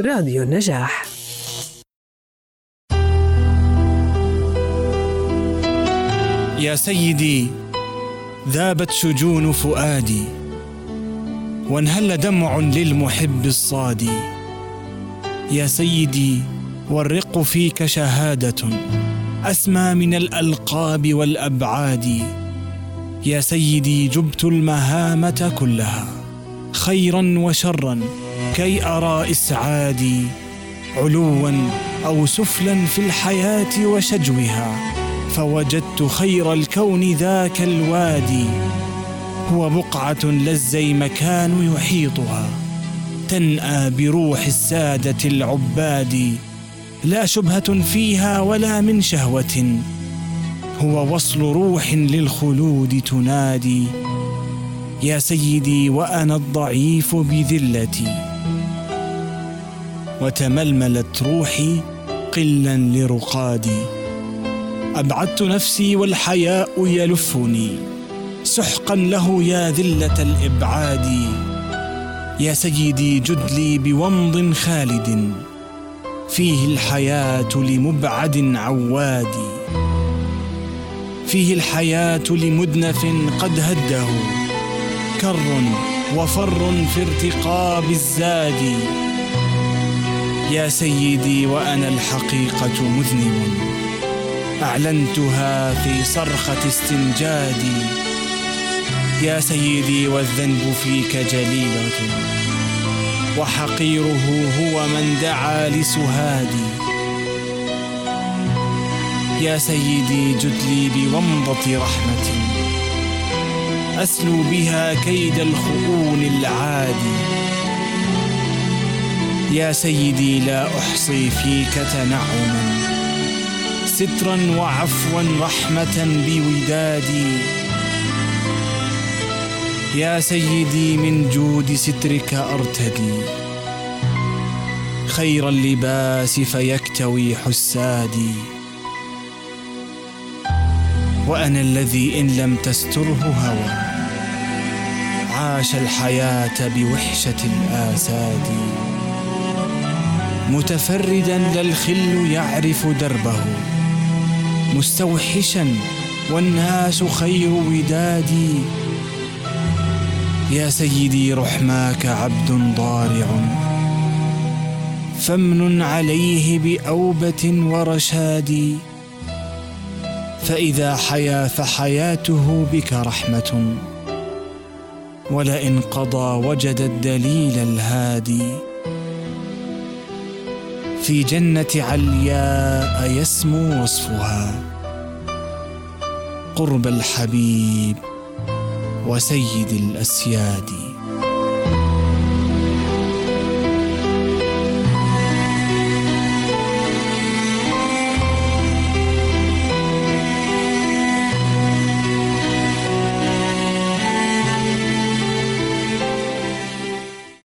راديو النجاح. يا سيدي ذابت شجون فؤادي وانهل دمع للمحب الصادي. يا سيدي والرق فيك شهادة أسمى من الألقاب والأبعاد. يا سيدي جبت المهامة كلها خيرا وشرا. كي أرى اسعادي علوا أو سفلا في الحياة وشجوها فوجدت خير الكون ذاك الوادي. هو بقعة لا الزيمكان يحيطها تنأى بروح السادة العباد. لا شبهة فيها ولا من شهوة. هو وصل روح للخلود تنادي يا سيدي وأنا الضعيف بذلتي. وتململت روحي قلا لرقادي. أبعدت نفسي والحياء يلفني. سحقا له يا ذلة الإبعاد. يا سيدي جد لي بومض خالد. فيه الحياة لمبعد عواد. فيه الحياة لمدنف قد هده. كر وفر في ارتقاب الزاد. يا سيدي وأنا الحقيقة مذنب. أعلنتها في صرخة استنجادي يا سيدي والذنب فيك جليلة. وحقيره هو من دعا لسهادي يا سيدي جد لي بومضة رحمة. أسلو بها كيد الخؤون العادي. يا سيدي لا أحصي فيك تنعما. سترا وعفوا رحمة بودادي. يا سيدي من جود سترك أرتدي. خير اللباس فيكتوي حسادي. وأنا الذي إن لم تستره هوى. عاش الحياة بوحشة الاساد متفردا لا الخل يعرف دربه. مستوحشا والناس خير ودادي يا سيدي رحماك عبد ضارع. فمن عليه بأوبة ورشاد. فإذا حيا فحياته بك رحمة. ولئن قضى وجد الدليل الهادي. في جنة علياء يسمو وصفها. قرب الحبيب وسيد الأسياد.